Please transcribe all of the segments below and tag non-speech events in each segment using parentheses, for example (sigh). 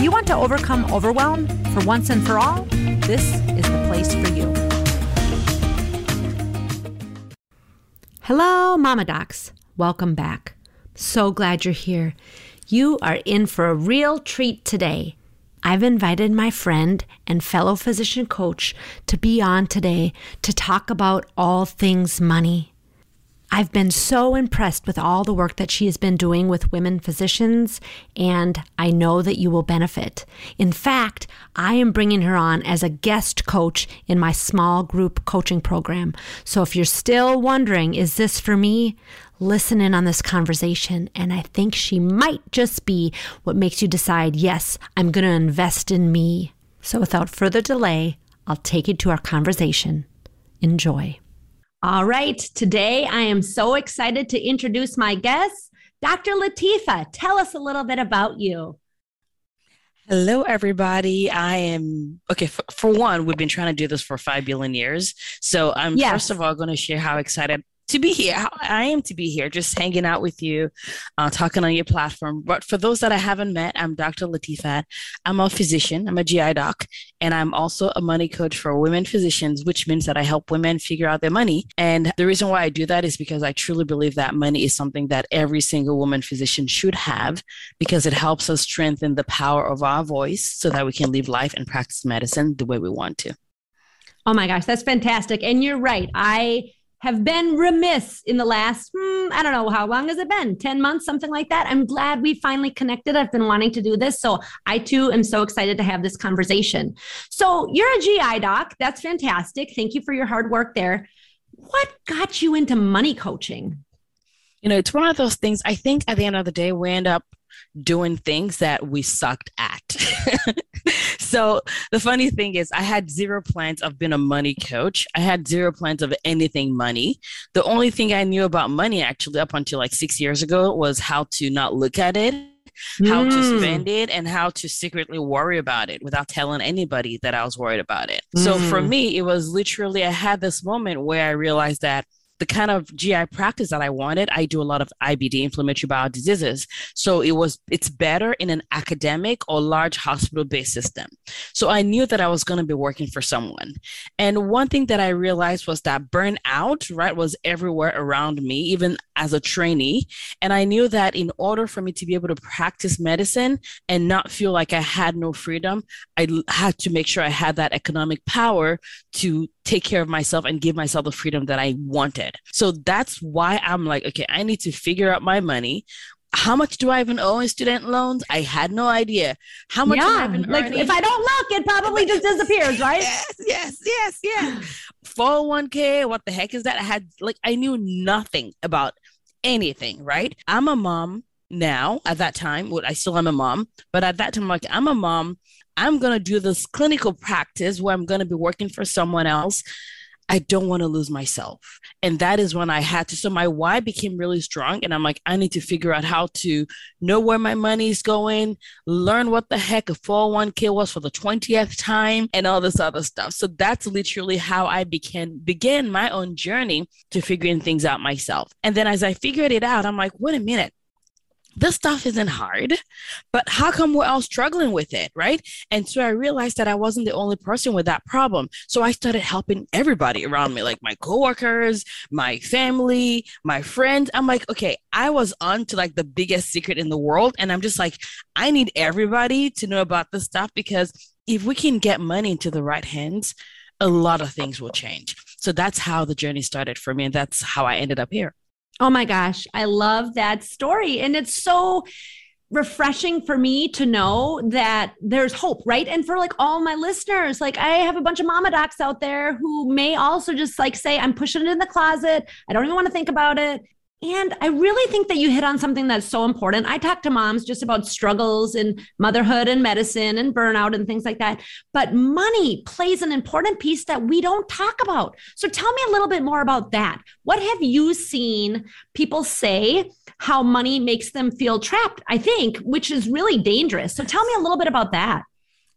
You want to overcome overwhelm for once and for all, this is the place for you. Hello, Mama Docs. Welcome back. So glad you're here. You are in for a real treat today. I've invited my friend and fellow physician coach to be on today to talk about all things money. I've been so impressed with all the work that she has been doing with women physicians, and I know that you will benefit. In fact, I am bringing her on as a guest coach in my small group coaching program. So if you're still wondering, is this for me? Listen in on this conversation, and I think she might just be what makes you decide, yes, I'm going to invest in me. So without further delay, I'll take you to our conversation. Enjoy. All right. Today, I am so excited to introduce my guest, Dr. Latifa. Tell us a little bit about you. Hello, everybody. I am okay. For, for, one, we've been trying to do this for five billion years. So I'm yes. first of all going to share how excited to be here. I am to be here, just hanging out with you, uh, talking on your platform. But for those that I haven't met, I'm Dr. Latifat. I'm a physician, I'm a GI doc, and I'm also a money coach for women physicians, which means that I help women figure out their money. And the reason why I do that is because I truly believe that money is something that every single woman physician should have because it helps us strengthen the power of our voice so that we can live life and practice medicine the way we want to. Oh my gosh, that's fantastic. And you're right. I have been remiss in the last, hmm, I don't know, how long has it been? 10 months, something like that. I'm glad we finally connected. I've been wanting to do this. So I too am so excited to have this conversation. So you're a GI doc. That's fantastic. Thank you for your hard work there. What got you into money coaching? You know, it's one of those things. I think at the end of the day, we end up doing things that we sucked at. (laughs) so the funny thing is I had zero plans of being a money coach. I had zero plans of anything money. The only thing I knew about money actually up until like 6 years ago was how to not look at it how mm. to spend it and how to secretly worry about it without telling anybody that I was worried about it. Mm. So for mm. me, it was literally, I had this moment where I realized that the kind of GI practice that I wanted, I do a lot of IBD, inflammatory bowel diseases. So it was, it's better in an academic or large hospital based system. So I knew that I was going to be working for someone. And one thing that I realized was that burnout, right, was everywhere around me, even as a trainee. And I knew that in order for me to be able to practice medicine and not feel like I had no freedom, I had to make sure I had that economic power to take care of myself and give myself the freedom that I wanted. So that's why I'm like, okay, I need to figure out my money. How much do I even owe in student loans? I had no idea. How much? Yeah, like earning? if I don't look, it probably just disappears, right? yes, yes, yes, yes. 401k, what the heck is that? I had like I knew nothing about anything, right? I'm a mom now at that time. Well, I still am a mom, but at that time, like I'm a mom I'm going to do this clinical practice where I'm going to be working for someone else. I don't want to lose myself. And that is when I had to. So my why became really strong. And I'm like, I need to figure out how to know where my money is going, learn what the heck a 401k was for the 20th time, and all this other stuff. So that's literally how I began began my own journey to figuring things out myself. And then as I figured it out, I'm like, wait a minute this stuff isn't hard, but how come we're all struggling with it, right? And so I realized that I wasn't the only person with that problem. So I started helping everybody around me, like my coworkers, my family, my friends. I'm like, okay, I was on to like the biggest secret in the world. And I'm just like, I need everybody to know about this stuff because if we can get money into the right hands, a lot of things will change. So that's how the journey started for me. And that's how I ended up here. Oh my gosh, I love that story. And it's so refreshing for me to know that there's hope, right? And for like all my listeners, like I have a bunch of mama docs out there who may also just like say, I'm pushing it in the closet. I don't even want to think about it. And I really think that you hit on something that's so important. I talk to moms just about struggles in motherhood and medicine and burnout and things like that. But money plays an important piece that we don't talk about. So tell me a little bit more about that. What have you seen people say how money makes them feel trapped? I think, which is really dangerous. So tell me a little bit about that.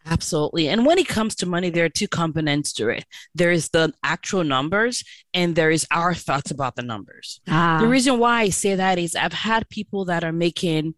Absolutely. And when it comes to money, there are two components to it. There is the actual numbers and there is our thoughts about the numbers. Ah. The reason why I say that is I've had people that are making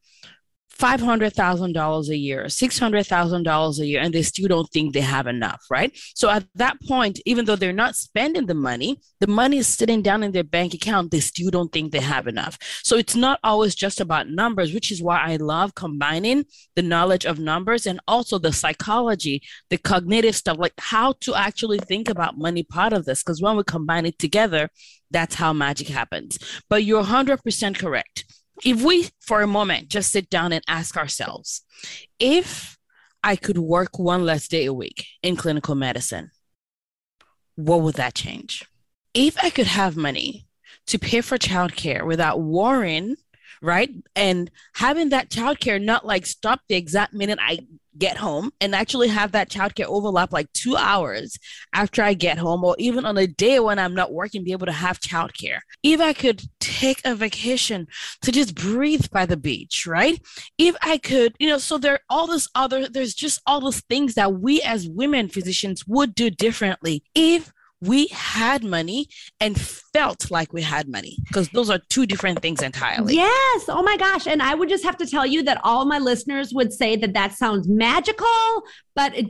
$500,000 a year, $600,000 a year, and they still don't think they have enough, right? So at that point, even though they're not spending the money, the money is sitting down in their bank account, they still don't think they have enough. So it's not always just about numbers, which is why I love combining the knowledge of numbers and also the psychology, the cognitive stuff, like how to actually think about money part of this. Because when we combine it together, that's how magic happens. But you're 100% correct if we for a moment just sit down and ask ourselves if I could work one less day a week in clinical medicine, what would that change? If I could have money to pay for childcare without worrying, right? And having that childcare not like stop the exact minute I get home and actually have that childcare overlap like two hours after I get home, or even on a day when I'm not working, be able to have childcare. If I could take a vacation to just breathe by the beach, right? If I could, you know, so there are all this other, there's just all those things that we as women physicians would do differently if we had money and felt like we had money because those are two different things entirely. Yes. Oh my gosh. And I would just have to tell you that all my listeners would say that that sounds magical, but it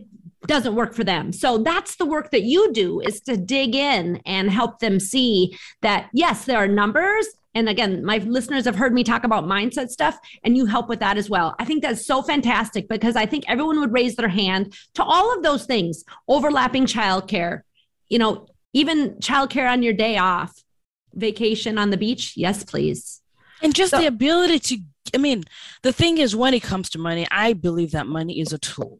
doesn't work for them. So that's the work that you do is to dig in and help them see that yes, there are numbers and again, my listeners have heard me talk about mindset stuff, and you help with that as well. I think that's so fantastic because I think everyone would raise their hand to all of those things overlapping childcare, you know, even childcare on your day off, vacation on the beach. Yes, please. And just so, the ability to, I mean, the thing is, when it comes to money, I believe that money is a tool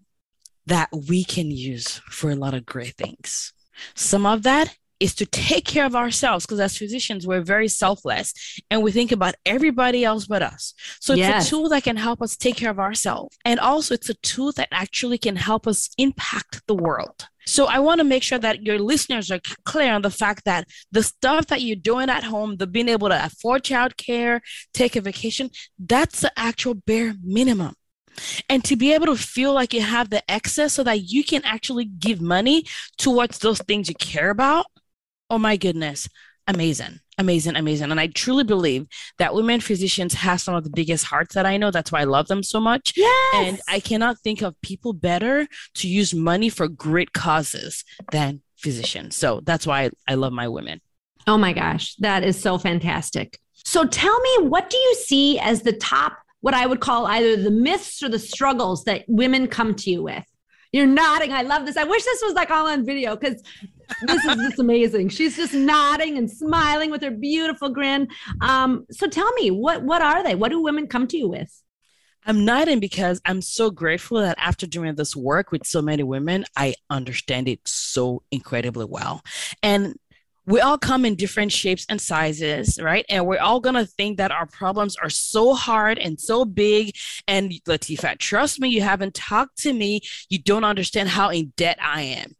that we can use for a lot of great things. Some of that is to take care of ourselves because as physicians we're very selfless and we think about everybody else but us. So it's yes. a tool that can help us take care of ourselves. And also it's a tool that actually can help us impact the world. So I want to make sure that your listeners are clear on the fact that the stuff that you're doing at home, the being able to afford childcare, take a vacation, that's the actual bare minimum. And to be able to feel like you have the excess so that you can actually give money towards those things you care about oh my goodness, amazing, amazing, amazing. And I truly believe that women physicians have some of the biggest hearts that I know. That's why I love them so much. Yes. And I cannot think of people better to use money for great causes than physicians. So that's why I, I love my women. Oh my gosh, that is so fantastic. So tell me, what do you see as the top, what I would call either the myths or the struggles that women come to you with? You're nodding. I love this. I wish this was like all on video because this is just amazing. She's just nodding and smiling with her beautiful grin. Um, so tell me, what what are they? What do women come to you with? I'm nodding because I'm so grateful that after doing this work with so many women, I understand it so incredibly well. And we all come in different shapes and sizes, right? And we're all gonna think that our problems are so hard and so big. And Latifa, trust me, you haven't talked to me. You don't understand how in debt I am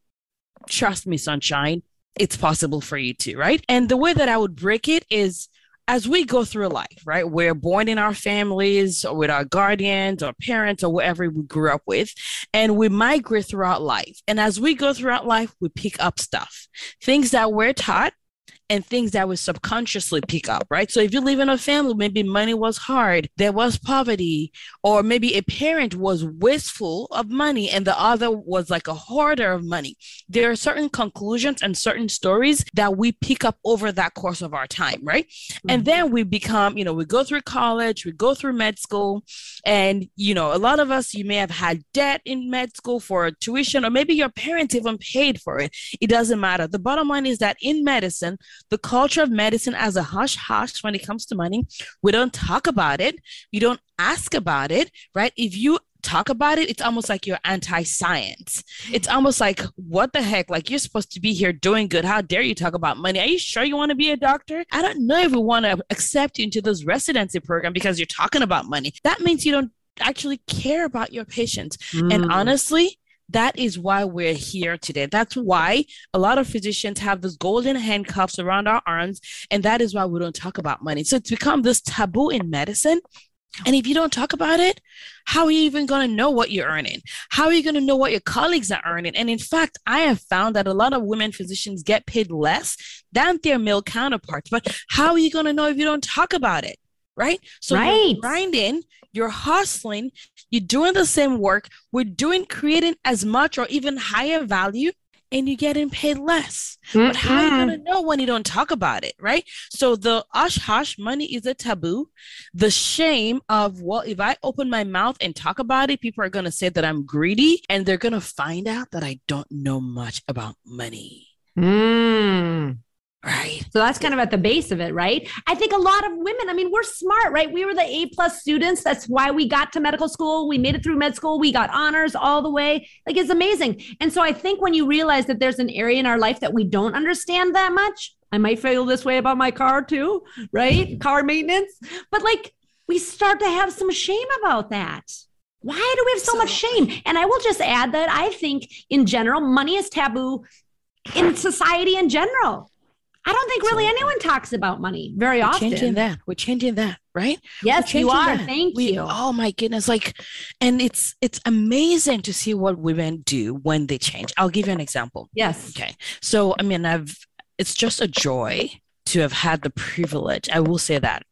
trust me, sunshine, it's possible for you too, right? And the way that I would break it is as we go through life, right? We're born in our families or with our guardians or parents or whatever we grew up with, and we migrate throughout life. And as we go throughout life, we pick up stuff, things that we're taught and things that we subconsciously pick up, right? So if you live in a family, maybe money was hard, there was poverty, or maybe a parent was wasteful of money and the other was like a hoarder of money. There are certain conclusions and certain stories that we pick up over that course of our time, right? Mm-hmm. And then we become, you know, we go through college, we go through med school, and, you know, a lot of us, you may have had debt in med school for tuition, or maybe your parents even paid for it. It doesn't matter. The bottom line is that in medicine, the culture of medicine as a hush hush when it comes to money. We don't talk about it. We don't ask about it, right? If you talk about it, it's almost like you're anti science. It's almost like, what the heck? Like, you're supposed to be here doing good. How dare you talk about money? Are you sure you want to be a doctor? I don't know if we want to accept you into this residency program because you're talking about money. That means you don't actually care about your patients. Mm. And honestly, that is why we're here today. That's why a lot of physicians have those golden handcuffs around our arms. And that is why we don't talk about money. So it's become this taboo in medicine. And if you don't talk about it, how are you even going to know what you're earning? How are you going to know what your colleagues are earning? And in fact, I have found that a lot of women physicians get paid less than their male counterparts. But how are you going to know if you don't talk about it? Right. So right. you're grinding, you're hustling, you're doing the same work. We're doing creating as much or even higher value and you're getting paid less. Mm-hmm. But how are you going to know when you don't talk about it, right? So the osh hush money is a taboo. The shame of, well, if I open my mouth and talk about it, people are going to say that I'm greedy and they're going to find out that I don't know much about money. Mm. So that's kind of at the base of it, right? I think a lot of women, I mean, we're smart, right? We were the A plus students. That's why we got to medical school. We made it through med school. We got honors all the way. Like it's amazing. And so I think when you realize that there's an area in our life that we don't understand that much, I might feel this way about my car too, right? (laughs) car maintenance. But like we start to have some shame about that. Why do we have so, so much shame? And I will just add that I think in general, money is taboo in society in general I don't think really anyone talks about money very We're often. Changing that. We're changing that, right? Yes, you are. That. Thank we, you. Oh my goodness. Like, and it's it's amazing to see what women do when they change. I'll give you an example. Yes. Okay. So I mean, I've it's just a joy to have had the privilege, I will say that,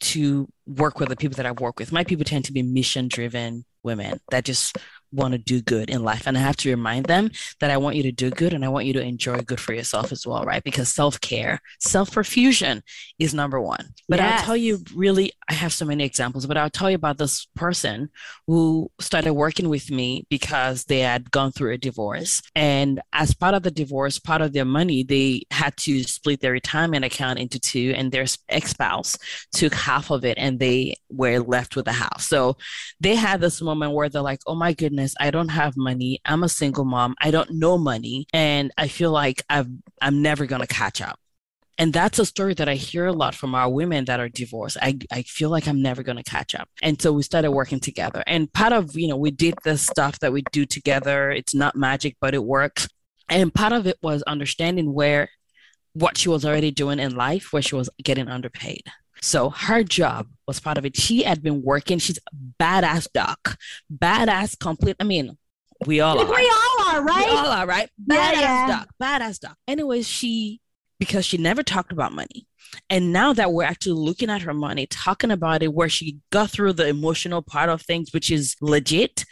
to work with the people that I work with. My people tend to be mission driven women that just want to do good in life. And I have to remind them that I want you to do good and I want you to enjoy good for yourself as well, right? Because self care, self perfusion is number one. But yes. I'll tell you really, I have so many examples, but I'll tell you about this person who started working with me because they had gone through a divorce. And as part of the divorce, part of their money, they had to split their retirement account into two, and their ex spouse took half of it and they were left with the half. So they had this moment where they're like, oh my goodness I don't have money. I'm a single mom. I don't know money. And I feel like I've, I'm never going to catch up. And that's a story that I hear a lot from our women that are divorced. I, I feel like I'm never going to catch up. And so we started working together. And part of, you know, we did the stuff that we do together. It's not magic, but it works. And part of it was understanding where what she was already doing in life, where she was getting underpaid. So her job was part of it. She had been working. She's badass doc, badass complete. I mean, we all are. We all are, right? We all are, right? Badass yeah, yeah. doc, badass doc. Anyways, she because she never talked about money. And now that we're actually looking at her money, talking about it, where she got through the emotional part of things, which is legit,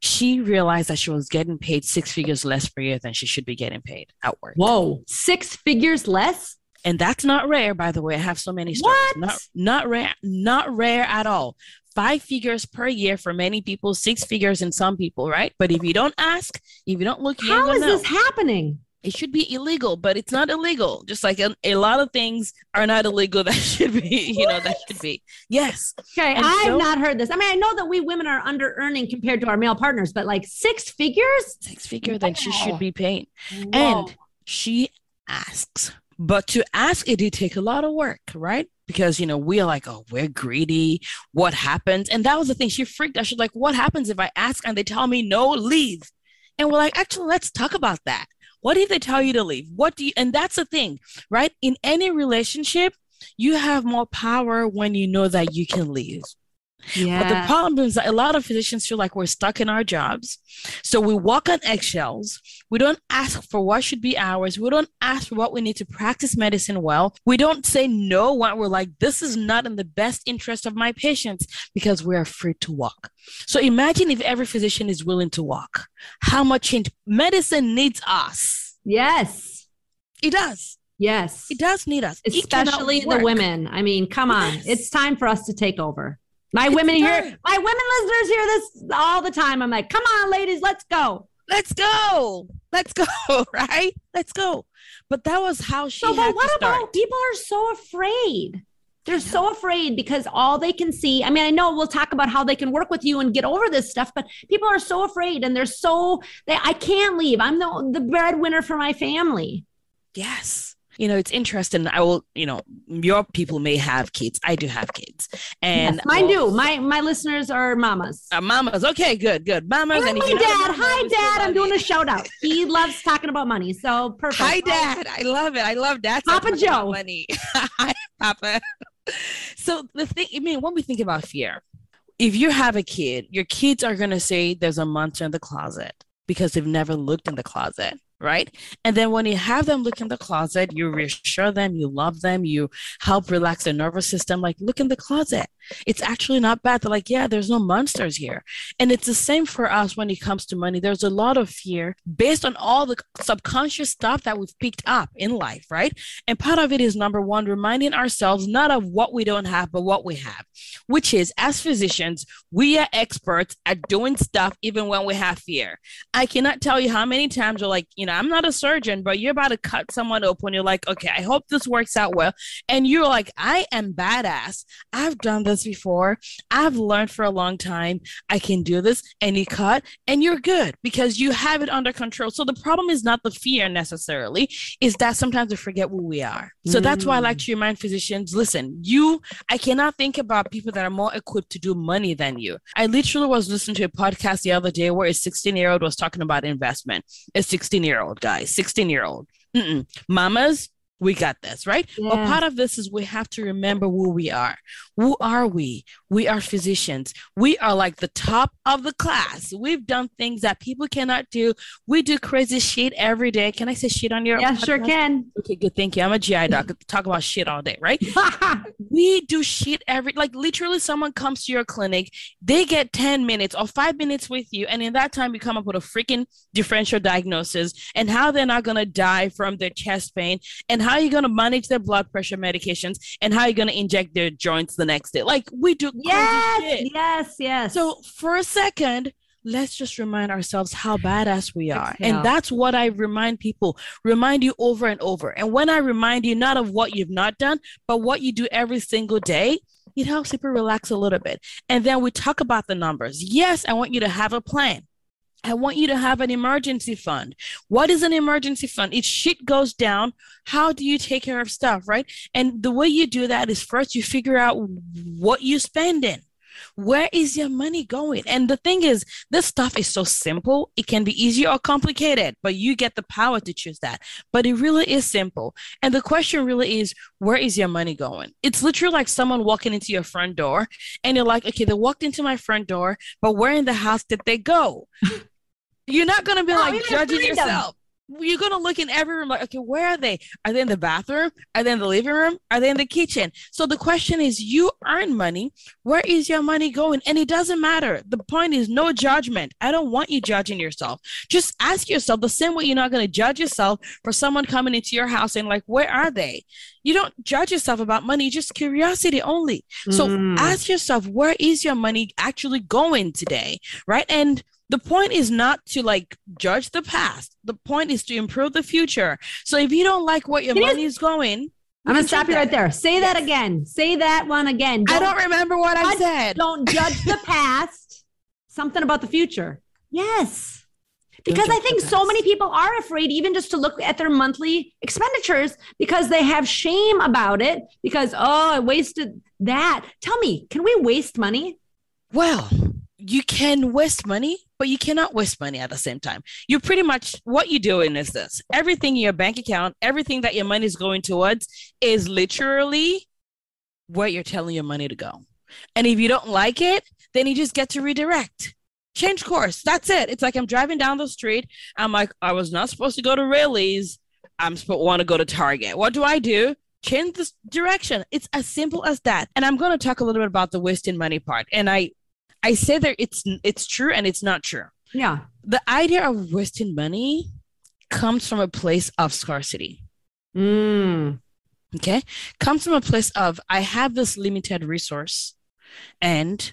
she realized that she was getting paid six figures less per year than she should be getting paid at work. Whoa, six figures less? And that's not rare by the way. I have so many stories. What? not not rare not rare at all. Five figures per year for many people six figures in some people right? But if you don't ask if you don't look how is know. this happening? It should be illegal but it's not illegal. Just like a, a, lot of things are not illegal. (laughs) That should be you know that should be. Yes. Okay and i've so, not heard this. I mean i know that we women are under earning compared to our male partners but like six figures? Six figure wow. then she should be paying. Whoa. and she asks but to ask it did take a lot of work, right? Because you know, we're like, oh, we're greedy. What happens? And that was the thing. She freaked out. She's like, what happens if I ask and they tell me no, leave? And we're like, actually, let's talk about that. What if they tell you to leave? What do you and that's the thing, right? In any relationship, you have more power when you know that you can leave. Yeah. But the problem is that a lot of physicians feel like we're stuck in our jobs. So we walk on eggshells. We don't ask for what should be ours. We don't ask for what we need to practice medicine well. We don't say no when we're like, this is not in the best interest of my patients because we're afraid to walk. So imagine if every physician is willing to walk. How much change medicine needs us. Yes. It does. Yes. It does need us. Especially the women. I mean, come on. Yes. It's time for us to take over. My it's women here, my women listeners hear this all the time. I'm like, come on, ladies, let's go. Let's go. Let's go. (laughs) Right? Let's go. But that was how she. So, but what about people are so afraid? They're so afraid because all they can see. I mean, I know we'll talk about how they can work with you and get over this stuff, but people are so afraid and they're so they I can't leave. I'm the the breadwinner for my family. Yes you know, it's interesting. I will, you know, your people may have kids. I do have kids, and yes, mine do. My my listeners are mamas. Uh, mamas. Okay, good, good. Mamas. And, and my dad. Hi, dad. I'm doing a shout out. He (laughs) loves talking about money. So perfect. Hi, dad. I love it. I love that. Papa Joe. Money. (laughs) Hi, Papa. so the thing, I mean, when we think about fear, if you have a kid, your kids are gonna say there's a monster in the closet because they've never looked in the closet right? And then when you have them look in the closet, you reassure them, you love them, you help relax their nervous system. Like, look in the closet. It's actually not bad. They're like, yeah, there's no monsters here. And it's the same for us when it comes to money. There's a lot of fear based on all the subconscious stuff that we've picked up in life, right? And part of it is number one, reminding ourselves not of what we don't have, but what we have, which is as physicians, we are experts at doing stuff even when we have fear. I cannot tell you how many times you're like, you know, I'm not a surgeon, but you're about to cut someone open. You're like, okay, I hope this works out well. And you're like, I am badass. I've done this before. I've learned for a long time. I can do this. Any cut and you're good because you have it under control. So the problem is not the fear necessarily, is that sometimes we forget who we are. So mm. that's why I like mm. to remind physicians listen, you, I cannot think about people that are more equipped to do money than you. I literally was listening to a podcast the other day where a 16 year old was talking about investment. A 16 year old guy, 16 year old. Mamas, we got this, right? Yeah. But part of this is we have to remember who we are. Who are we? We are physicians. We are like the top of the class. We've done things that people cannot do. We do crazy shit every day. Can I say shit on your? Yeah, podcast? sure can. Okay, good. Thank you. I'm a GI doc. (laughs) Talk about shit all day, right? (laughs) we do shit every like literally. Someone comes to your clinic, they get 10 minutes or five minutes with you, and in that time, you come up with a freaking differential diagnosis and how they're not gonna die from their chest pain and how you're gonna manage their blood pressure medications and how you're gonna inject their joints the next day. Like we do. Yes, yes, yes. So for a second, let's just remind ourselves how badass we are. Exhale. And that's what I remind people, remind you over and over. And when I remind you not of what you've not done, but what you do every single day, it helps people relax a little bit. And then we talk about the numbers. Yes, I want you to have a plan. I want you to have an emergency fund. What is an emergency fund? If shit goes down, how do you take care of stuff, right? And the way you do that is first you figure out what you spend in. Where is your money going? And the thing is, this stuff is so simple. It can be easy or complicated, but you get the power to choose that. But it really is simple. And the question really is, where is your money going? It's literally like someone walking into your front door and you're like, okay, they walked into my front door, but where in the house did they go? You're not going to be like judging yourself. You're gonna look in every room like okay where are they? Are they in the bathroom? Are they in the living room? Are they in the kitchen? So the question is you earn money. Where is your money going? And it doesn't matter. The point is no judgment. I don't want you judging yourself. Just ask yourself the same way you're not going to judge yourself for someone coming into your house and like where are they? You don't judge yourself about money just curiosity only. So mm. ask yourself where is your money actually going today? Right? And the point is not to like judge the past. The point is to improve the future. So if you don't like what your money is going, I'm gonna stop you right there. Say yes. that again. Say that one again. Don't, I don't remember what I said. Don't judge the (laughs) past. Something about the future. Yes. Because I think so many people are afraid even just to look at their monthly expenditures because they have shame about it because oh I wasted that. Tell me, can we waste money? Well, you can waste money, but you cannot waste money at the same time. You pretty much what you're doing is this everything in your bank account, everything that your money is going towards is literally where you're telling your money to go. And if you don't like it, then you just get to redirect. Change course. That's it. It's like I'm driving down the street. I'm like, I was not supposed to go to Raley's. I'm supposed to want to go to Target. What do I do? Change the direction. It's as simple as that. And I'm going to talk a little bit about the wasting money part. And I I say that it's it's true and it's not true. Yeah. The idea of wasting money comes from a place of scarcity. Mm. Okay. Comes from a place of I have this limited resource and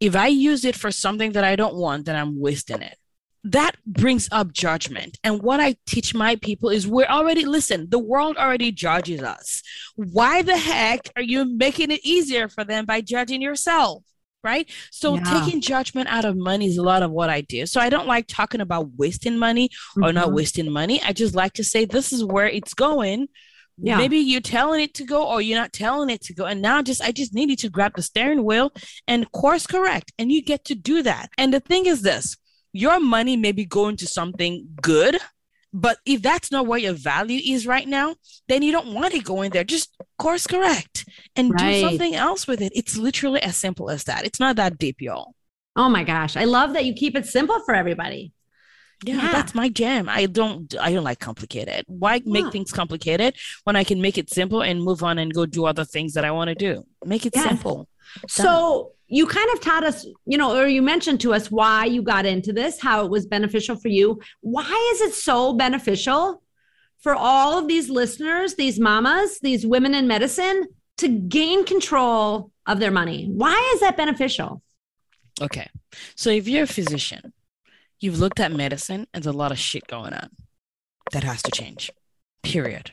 if I use it for something that I don't want, then I'm wasting it. that brings up judgment. And what I teach my people is we're already, listen, the world already judges us. Why the heck are you making it easier for them by judging yourself? Right. So yeah. taking judgment out of money is a lot of what I do. So I don't like talking about wasting money or mm-hmm. not wasting money. I just like to say this is where it's going. Yeah. Maybe you're telling it to go or you're not telling it to go. And now just I just need you to grab the steering wheel and course correct. And you get to do that. And the thing is this your money may be going to something good, but if that's not where your value is right now, then you don't want it going there. Just course correct and right. do something else with it. It's literally as simple as that. It's not that deep, y'all. Oh my gosh. I love that you keep it simple for everybody. Yeah, yeah, that's my jam. I don't I don't like complicated. Why make yeah. things complicated when I can make it simple and move on and go do other things that I want to do? Make it yes. simple. So you kind of taught us, you know, or you mentioned to us why you got into this, how it was beneficial for you. Why is it so beneficial for all of these listeners, these mamas, these women in medicine to gain control of their money? Why is that beneficial? Okay. So if you're a physician, you've looked at medicine and there's a lot of shit going on that has to change. Period.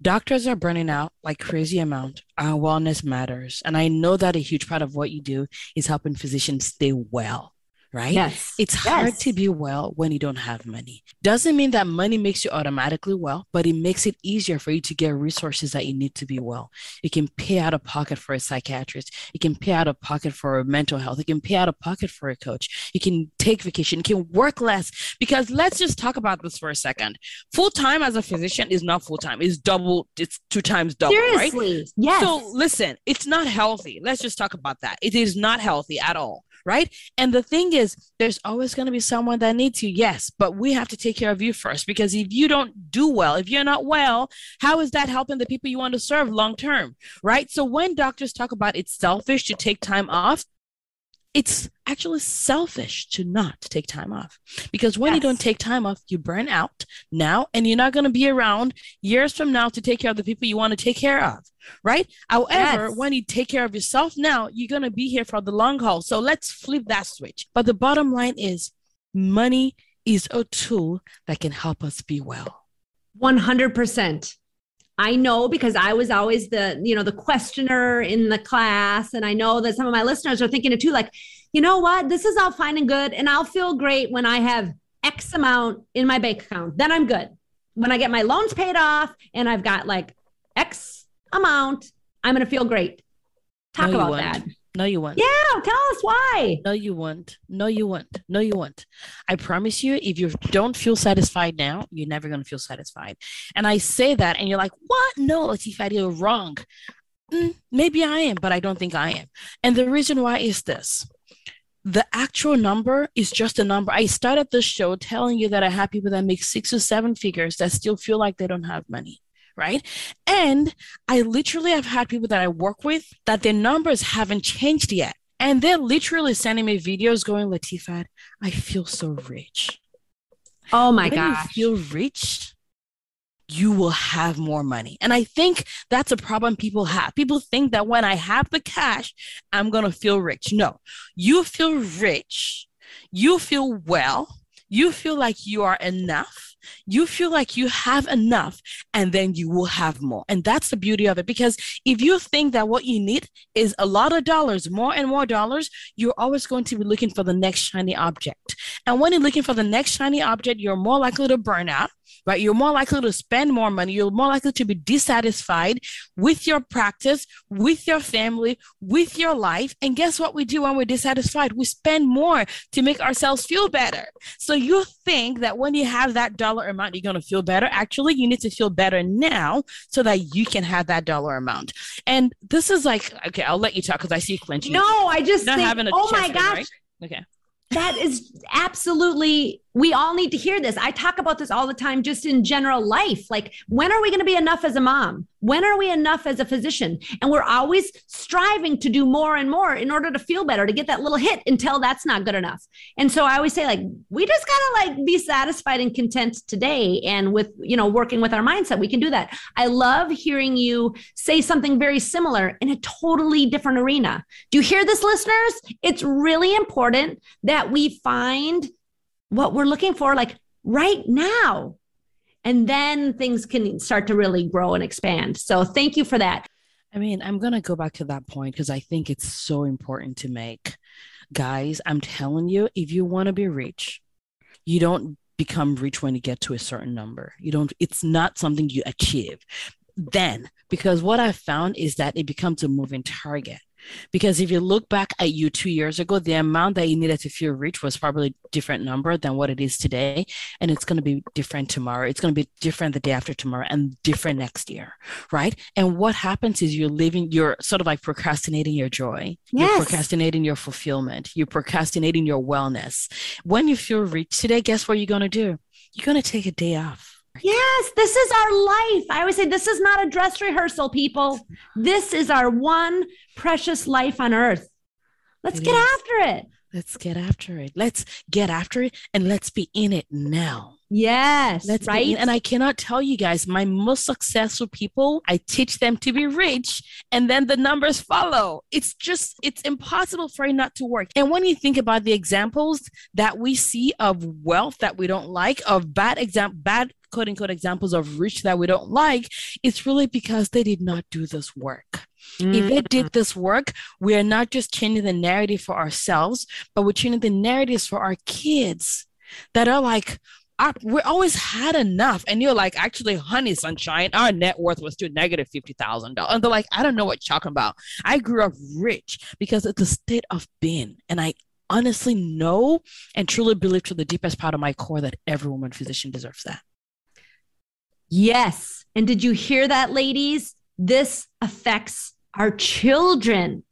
Doctors are burning out like crazy amount. Our wellness matters. And I know that a huge part of what you do is helping physicians stay well right? Yes. It's yes. hard to be well when you don't have money. Doesn't mean that money makes you automatically well, but it makes it easier for you to get resources that you need to be well. You can pay out of pocket for a psychiatrist. You can pay out of pocket for mental health. You can pay out of pocket for a coach. You can take vacation. You can work less because let's just talk about this for a second. Full time as a physician is not full time. It's double. It's two times double. Seriously, right? yes. So listen, it's not healthy. Let's just talk about that. It is not healthy at all right? And the thing is, there's always going to be someone that needs you, yes, but we have to take care of you first because if you don't do well, if you're not well, how is that helping the people you want to serve long term, right? So when doctors talk about it's selfish to take time off, it's actually selfish to not take time off because when yes. you don't take time off, you burn out now and you're not going to be around years from now to take care of the people you want to take care of, right? However, yes. when you take care of yourself now, you're going to be here for the long haul. So let's flip that switch. But the bottom line is money is a tool that can help us be well. 100%. I know because I was always the, you know, the questioner in the class. And I know that some of my listeners are thinking it too, like, you know what? This is all fine and good. And I'll feel great when I have X amount in my bank account. Then I'm good. When I get my loans paid off and I've got like X amount, I'm going to feel great. Talk no, about that. No, you won't. Yeah, tell us why. No, you won't. No, you won't. No, you won't. I promise you, if you don't feel satisfied now, you're never going to feel satisfied. And I say that, and you're like, what? No, Latifah, you're wrong. Mm, maybe I am, but I don't think I am. And the reason why is this the actual number is just a number. I started the show telling you that I have people that make six or seven figures that still feel like they don't have money right? And I literally have had people that I work with that their numbers haven't changed yet. And they're literally sending me videos going, Latifah, I feel so rich. Oh my god! You feel rich, you will have more money. And I think that's a problem people have. People think that when I have the cash, I'm going to feel rich. No, you feel rich, you feel well, you feel like you are enough you feel like you have enough and then you will have more. And that's the beauty of it. Because if you think that what you need is a lot of dollars, more and more dollars, you're always going to be looking for the next shiny object. And when you're looking for the next shiny object, you're more likely to burn out right? You're more likely to spend more money. You're more likely to be dissatisfied with your practice, with your family, with your life. And guess what we do when we're dissatisfied? We spend more to make ourselves feel better. So you think that when you have that dollar amount, you're going to feel better. Actually, you need to feel better now so that you can have that dollar amount. And this is like, okay, I'll let you talk because I see you clenching. No, I just think, oh my gosh. Right? Okay. That is absolutely we all need to hear this. I talk about this all the time, just in general life. Like, when are we going to be enough as a mom? When are we enough as a physician? And we're always striving to do more and more in order to feel better, to get that little hit until that's not good enough. And so I always say, like, we just got to like be satisfied and content today. And with, you know, working with our mindset, we can do that. I love hearing you say something very similar in a totally different arena. Do you hear this, listeners? It's really important that we find what we're looking for, like right now. And then things can start to really grow and expand. So thank you for that. I mean, I'm going to go back to that point because I think it's so important to make. Guys, I'm telling you, if you want to be rich, you don't become rich when you get to a certain number. You don't, it's not something you achieve then, because what I found is that it becomes a moving target. Because if you look back at you two years ago, the amount that you needed to feel rich was probably a different number than what it is today. And it's going to be different tomorrow. It's going to be different the day after tomorrow and different next year. Right. And what happens is you're living, you're sort of like procrastinating your joy. Yes. You're procrastinating your fulfillment. You're procrastinating your wellness. When you feel rich today, guess what you're going to do? You're going to take a day off Yes, this is our life. I always say this is not a dress rehearsal, people. This is our one precious life on earth. Let's it get is. after it. Let's get after it. Let's get after it and let's be in it now. Yes. Let's right. And I cannot tell you guys, my most successful people, I teach them to be rich and then the numbers follow. It's just, it's impossible for it not to work. And when you think about the examples that we see of wealth that we don't like, of bad example, bad quote unquote examples of rich that we don't like, it's really because they did not do this work. Mm-hmm. If they did mm. this work, we are not just changing the narrative for ourselves, but we're changing the narratives for our kids that are like, we always had enough. And you're like, actually, honey, sunshine, our net worth was still negative $50,000. And they're like, I don't know what you're talking about. I grew up rich because it's a state of being. And I honestly know and truly believe to the deepest part of my core that every woman physician deserves that. Yes. And did you hear that, ladies? This affects our children.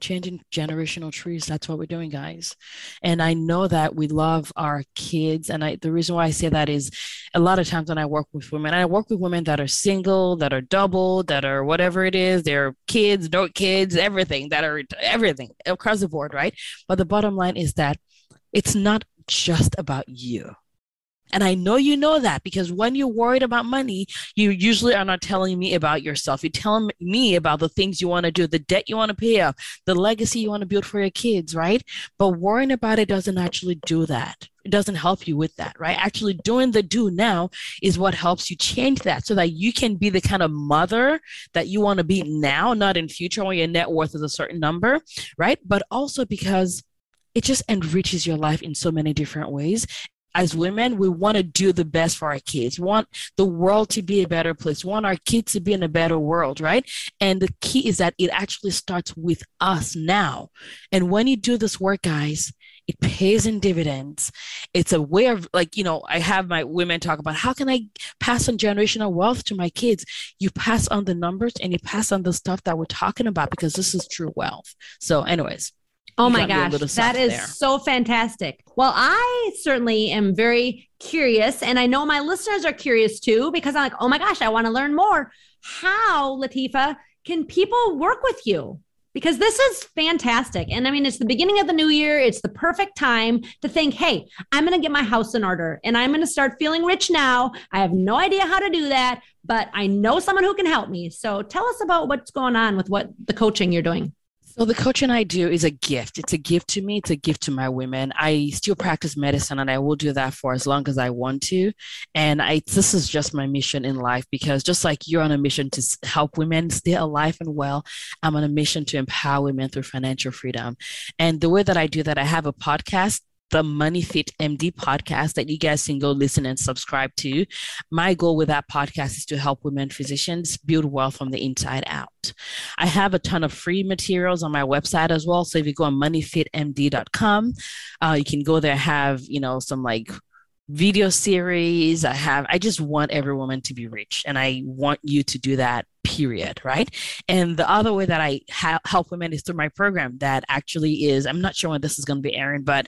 changing generational trees. That's what we're doing, guys. And I know that we love our kids. And I, the reason why I say that is a lot of times when I work with women, I work with women that are single, that are double, that are whatever it is, they're kids, no kids, everything, that are everything across the board, right? But the bottom line is that it's not just about you and I know you know that because when you're worried about money, you usually are not telling me about yourself. You're telling me about the things you want to do, the debt you want to pay off, the legacy you want to build for your kids, right? But worrying about it doesn't actually do that. It doesn't help you with that, right? Actually, doing the do now is what helps you change that so that you can be the kind of mother that you want to be now, not in future when your net worth is a certain number, right? But also because it just enriches your life in so many different ways as women, we want to do the best for our kids. We want the world to be a better place. We want our kids to be in a better world, right? And the key is that it actually starts with us now. And when you do this work, guys, it pays in dividends. It's a way of like, you know, I have my women talk about how can I pass on generational wealth to my kids? You pass on the numbers and you pass on the stuff that we're talking about because this is true wealth. So, anyways. Oh my gosh, that is there. so fantastic. Well, I certainly am very curious, and I know my listeners are curious too, because I'm like, oh my gosh, I want to learn more. How, Latifa, can people work with you? Because this is fantastic. And I mean, it's the beginning of the new year. It's the perfect time to think, hey, I'm going to get my house in order and I'm going to start feeling rich now. I have no idea how to do that, but I know someone who can help me. So tell us about what's going on with what the coaching you're doing. So the coaching I do is a gift. It's a gift to me. It's a gift to my women. I still practice medicine and I will do that for as long as I want to. And I this is just my mission in life because just like you're on a mission to help women stay alive and well, I'm on a mission to empower women through financial freedom. And the way that I do that, I have a podcast the Money Fit MD podcast that you guys can go listen and subscribe to. My goal with that podcast is to help women physicians build wealth from the inside out. I have a ton of free materials on my website as well. So if you go on moneyfitmd.com, uh, you can go there, have, you know, some like video series. I have, I just want every woman to be rich and I want you to do that period, right? And the other way that I ha- help women is through my program that actually is, I'm not sure when this is going to be airing, but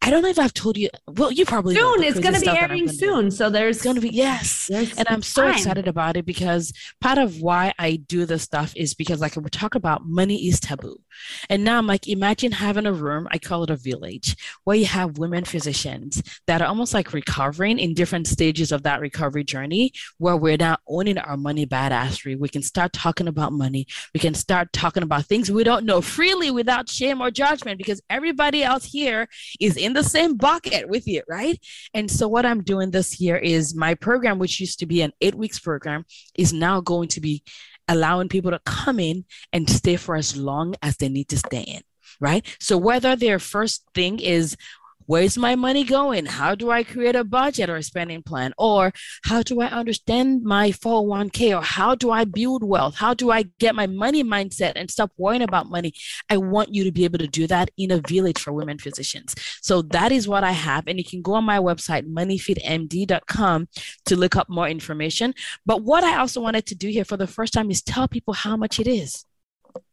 I don't know if I've told you. Well, you probably soon. It's going to be airing soon. So there's going to be yes, and I'm so time. excited about it because part of why I do this stuff is because like we talk about money is taboo, and now I'm like imagine having a room. I call it a village where you have women physicians that are almost like recovering in different stages of that recovery journey, where we're now owning our money badassery. We can start talking about money. We can start talking about things we don't know freely without shame or judgment because everybody else here is in the same bucket with you, right? And so, what I'm doing this year is my program, which used to be an eight weeks program, is now going to be allowing people to come in and stay for as long as they need to stay in right? So whether their first thing is where's my money going? How do I create a budget or a spending plan? Or how do I understand my 401k? Or how do I build wealth? How do I get my money mindset and stop worrying about money? I want you to be able to do that in a village for women physicians. So that is what I have. And you can go on my website, moneyfitmd.com, to look up more information. But what I also wanted to do here for the first time is tell people how much it is.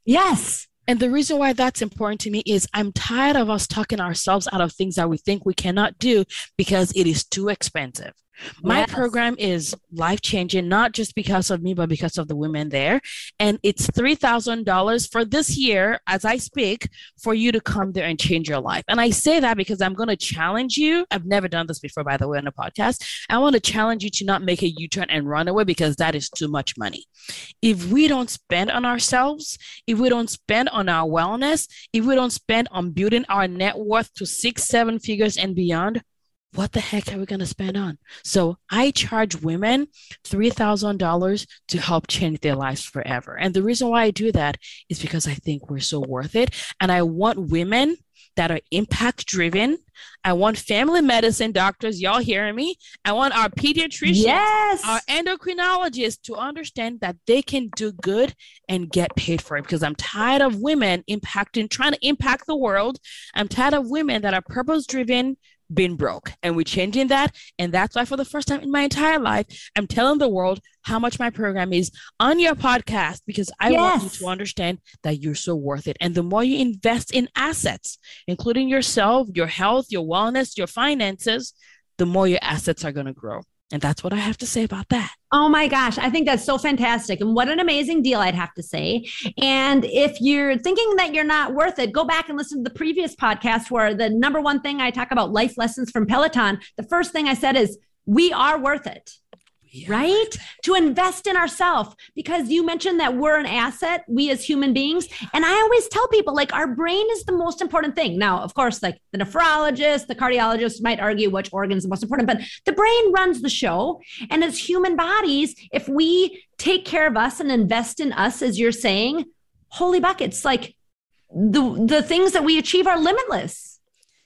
Yes. And the reason why that's important to me is I'm tired of us talking ourselves out of things that we think we cannot do because it is too expensive. My yes. program is life changing, not just because of me, but because of the women there. And it's $3,000 for this year, as I speak, for you to come there and change your life. And I say that because I'm going to challenge you. I've never done this before, by the way, on a podcast. I want to challenge you to not make a U turn and run away because that is too much money. If we don't spend on ourselves, if we don't spend on our wellness, if we don't spend on building our net worth to six, seven figures and beyond, what the heck are we going to spend on? So I charge women $3,000 to help change their lives forever. And the reason why I do that is because I think we're so worth it. And I want women that are impact driven. I want family medicine doctors, y'all hearing me? I want our pediatricians, yes. our endocrinologists to understand that they can do good and get paid for it because I'm tired of women impacting, trying to impact the world. I'm tired of women that are purpose driven, been broke and we're changing that. And that's why for the first time in my entire life i'm telling the world how much my program is on your podcast because i yes. want you to understand that you're so worth it. And the more you invest in assets including yourself your health your wellness your finances the more your assets are going to grow and that's what I have to say about that. Oh my gosh, I think that's so fantastic. And what an amazing deal, I'd have to say. And if you're thinking that you're not worth it, go back and listen to the previous podcast where the number one thing I talk about life lessons from Peloton. The first thing I said is, we are worth it right? To invest in ourselves because you mentioned that we're an asset, we as human beings. And I always tell people like our brain is the most important thing. Now, of course, like the nephrologist, the cardiologist might argue which organ is the most important, but the brain runs the show. And as human bodies, if we take care of us and invest in us, as you're saying, holy buckets, like the the things that we achieve are limitless.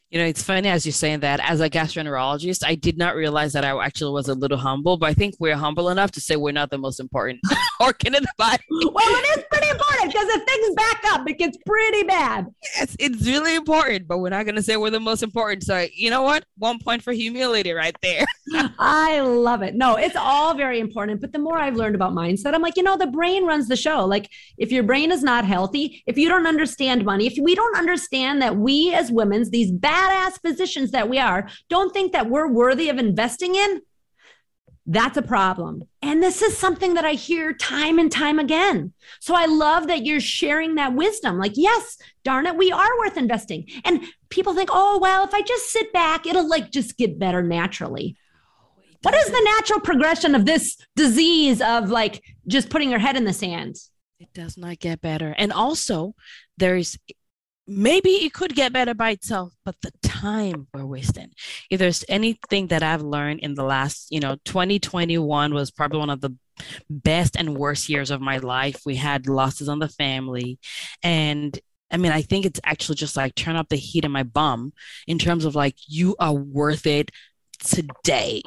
You know, it's funny as you're saying that. As a gastroenterologist, I did not realize that I actually was a little humble, but I think we're humble enough to say we're not the most important (laughs) organ in the body. (laughs) well, it is pretty important because if things back up, it gets pretty bad. Yes, it's really important, but we're not going to say we're the most important. So, you know what? One point for humility right there. (laughs) I love it. No, it's all very important. But the more I've learned about mindset, I'm like, you know, the brain runs the show. Like, if your brain is not healthy, if you don't understand money, if we don't understand that we as women's, these badass physicians that we are don't think that we're worthy of investing in, that's a problem. And this is something that I hear time and time again. So I love that you're sharing that wisdom. Like, yes, darn it, we are worth investing. And people think, oh, well, if I just sit back, it'll like just get better naturally. What is the natural progression of this disease of like just putting your head in the sand? It does not get better. And also, there's maybe it could get better by itself but the time we're wasting. If there's anything that i've learned in the last you know 2021 was probably one of the best and worst years of my life. We had losses on the family. And i mean i think it's actually just like turn up the heat in my bum in terms of like you are worth it today.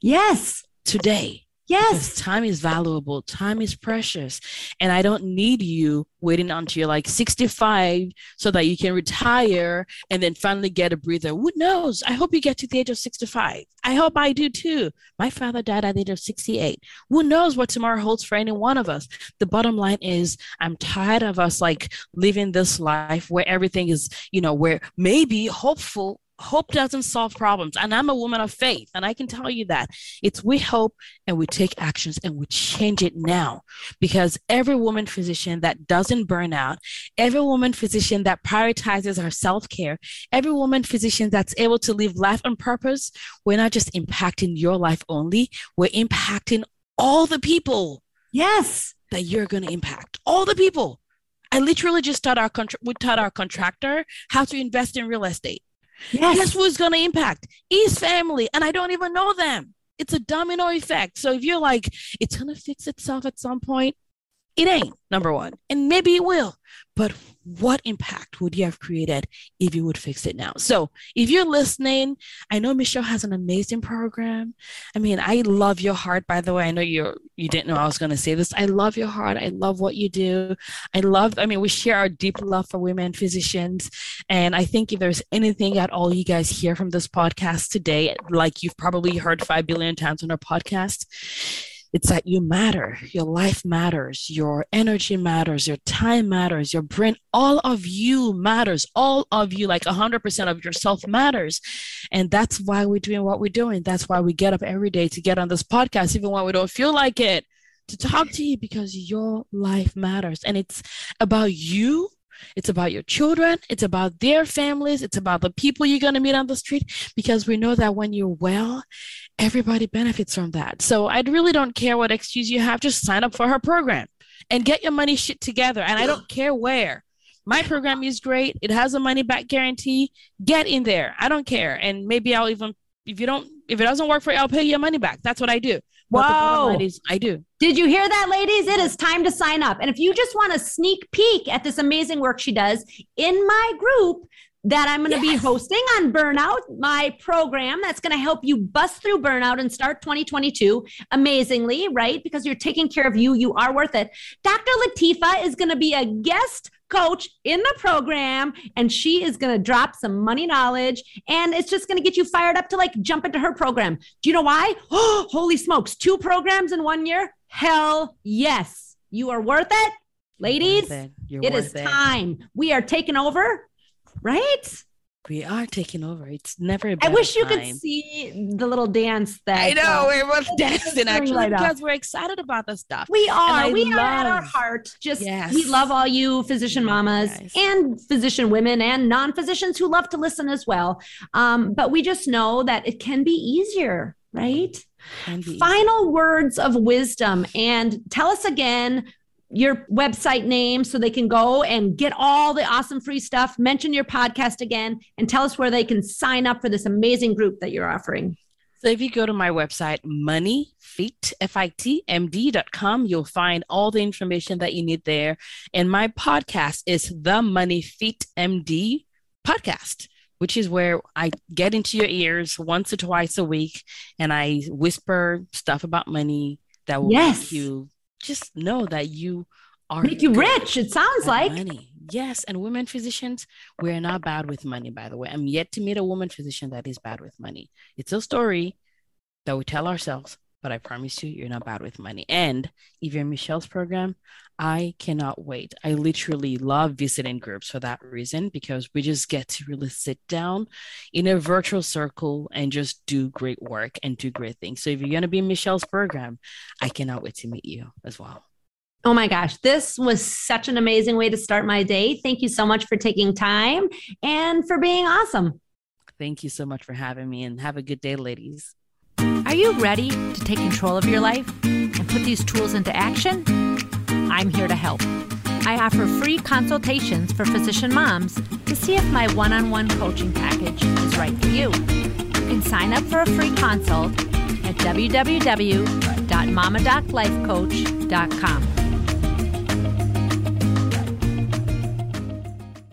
Yes. Today Yes. Time is valuable, time is precious. And I don't need you waiting until you're like 65 so that you can retire and then finally get a breather. Who knows? I hope you get to the age of 65. I hope I do too. My father died at the age of 68. Who knows what tomorrow holds for any one of us? The bottom line is, I'm tired of us like living this life where everything is, you know, where maybe hopeful hope doesn't solve problems. And I'm a woman of faith, and I can tell you that it's we hope and we take actions and we change it now. Because every woman physician that doesn't burn out, every woman physician that prioritizes her self care, every woman physician that's able to live life on purpose, we're not just impacting your life only, we're impacting all the people. Yes that you're going to impact. All the people. I literally just taught our contra- we taught our contractor how to invest in real estate. Yes. Guess who's going to impact? His family, and I don't even know them. It's a domino effect. So if you're like, it's going to fix itself at some point, it ain't number one and maybe it will but what impact would you have created if you would fix it now? So if you're listening i know michelle has an amazing program. I mean i love your heart by the way. I know you you didn't know i was going to say this. I love your heart. I love what you do. I love i mean we share our deep love for women physicians and i think if there's anything at all you guys hear from this podcast today like you've probably heard 5 billion times on our podcast it's that you matter. Your life matters. Your energy matters. Your time matters. Your brain, all of you matters. All of you, like 100% of yourself matters. And that's why we're doing what we're doing. That's why we get up every day to get on this podcast, even when we don't feel like it, to talk to you because your life matters. And it's about you it's about your children. It's about their families. It's about the people you're going to meet on the street because we know that when you're well, everybody benefits from that. So I really don't care what excuse you have. Just sign up for her program and get your money shit together. And I don't care where. My program is great. It has a money back guarantee. Get in there. I don't care. And maybe I'll even, if you don't, if it doesn't work for you, I'll pay your money back. That's what I do. Whoa. Ladies, I do. Did you hear that, ladies? It is time to sign up. And if you just want a sneak peek at this amazing work she does in my group, that I'm going to yes. be hosting on Burnout, my program that's going to help you bust through burnout and start 2022 amazingly, right? Because you're taking care of you, you are worth it. Dr. Latifa is going to be a guest coach in the program and she is going to drop some money knowledge and it's just going to get you fired up to like jump into her program. Do you know why? Oh, (gasps) holy smokes, two programs in one year? Hell yes. You are worth it. Ladies, it. it is it. time. We are taking over right? We are taking over. It's never. I wish you could see the little dance that I know uh, we're both dancing actually right because we're excited about the stuff. We are. We love, are at our heart. Just yes. we love all you physician mamas yes. and physician women and non-physicians who love to listen as well. Um, but we just know that it can be easier, right? Final words of wisdom, and tell us again your website name so they can go and get all the awesome free stuff. Mention your podcast again and tell us where they can sign up for this amazing group that you're offering. So if you go to my website, moneyfitmd.com, you'll find all the information that you need there. And my podcast is the Money Fit MD podcast, which is where I get into your ears once or twice a week and I whisper stuff about money that will yes. make you just know that you are make you rich. It sounds like money. Yes, and women physicians, we're not bad with money. By the way, I'm yet to meet a woman physician that is bad with money. It's a story that we tell ourselves, but I promise you, you're not bad with money. And even Michelle's program, I cannot wait. I literally love visiting groups for that reason because we just get to really sit down in a virtual circle and just do great work and do great things. So if you're going to be in Michelle's program, I cannot wait to meet you as well. Oh my gosh, this was such an amazing way to start my day. Thank you so much for taking time and for being awesome. Thank you so much for having me and have a good day, ladies. Are you ready to take control of your life and put these tools into action? I'm here to help. I offer free consultations for physician moms to see if my one on one coaching package is right for you. You can sign up for a free consult at www.mamadoclifecoach.com.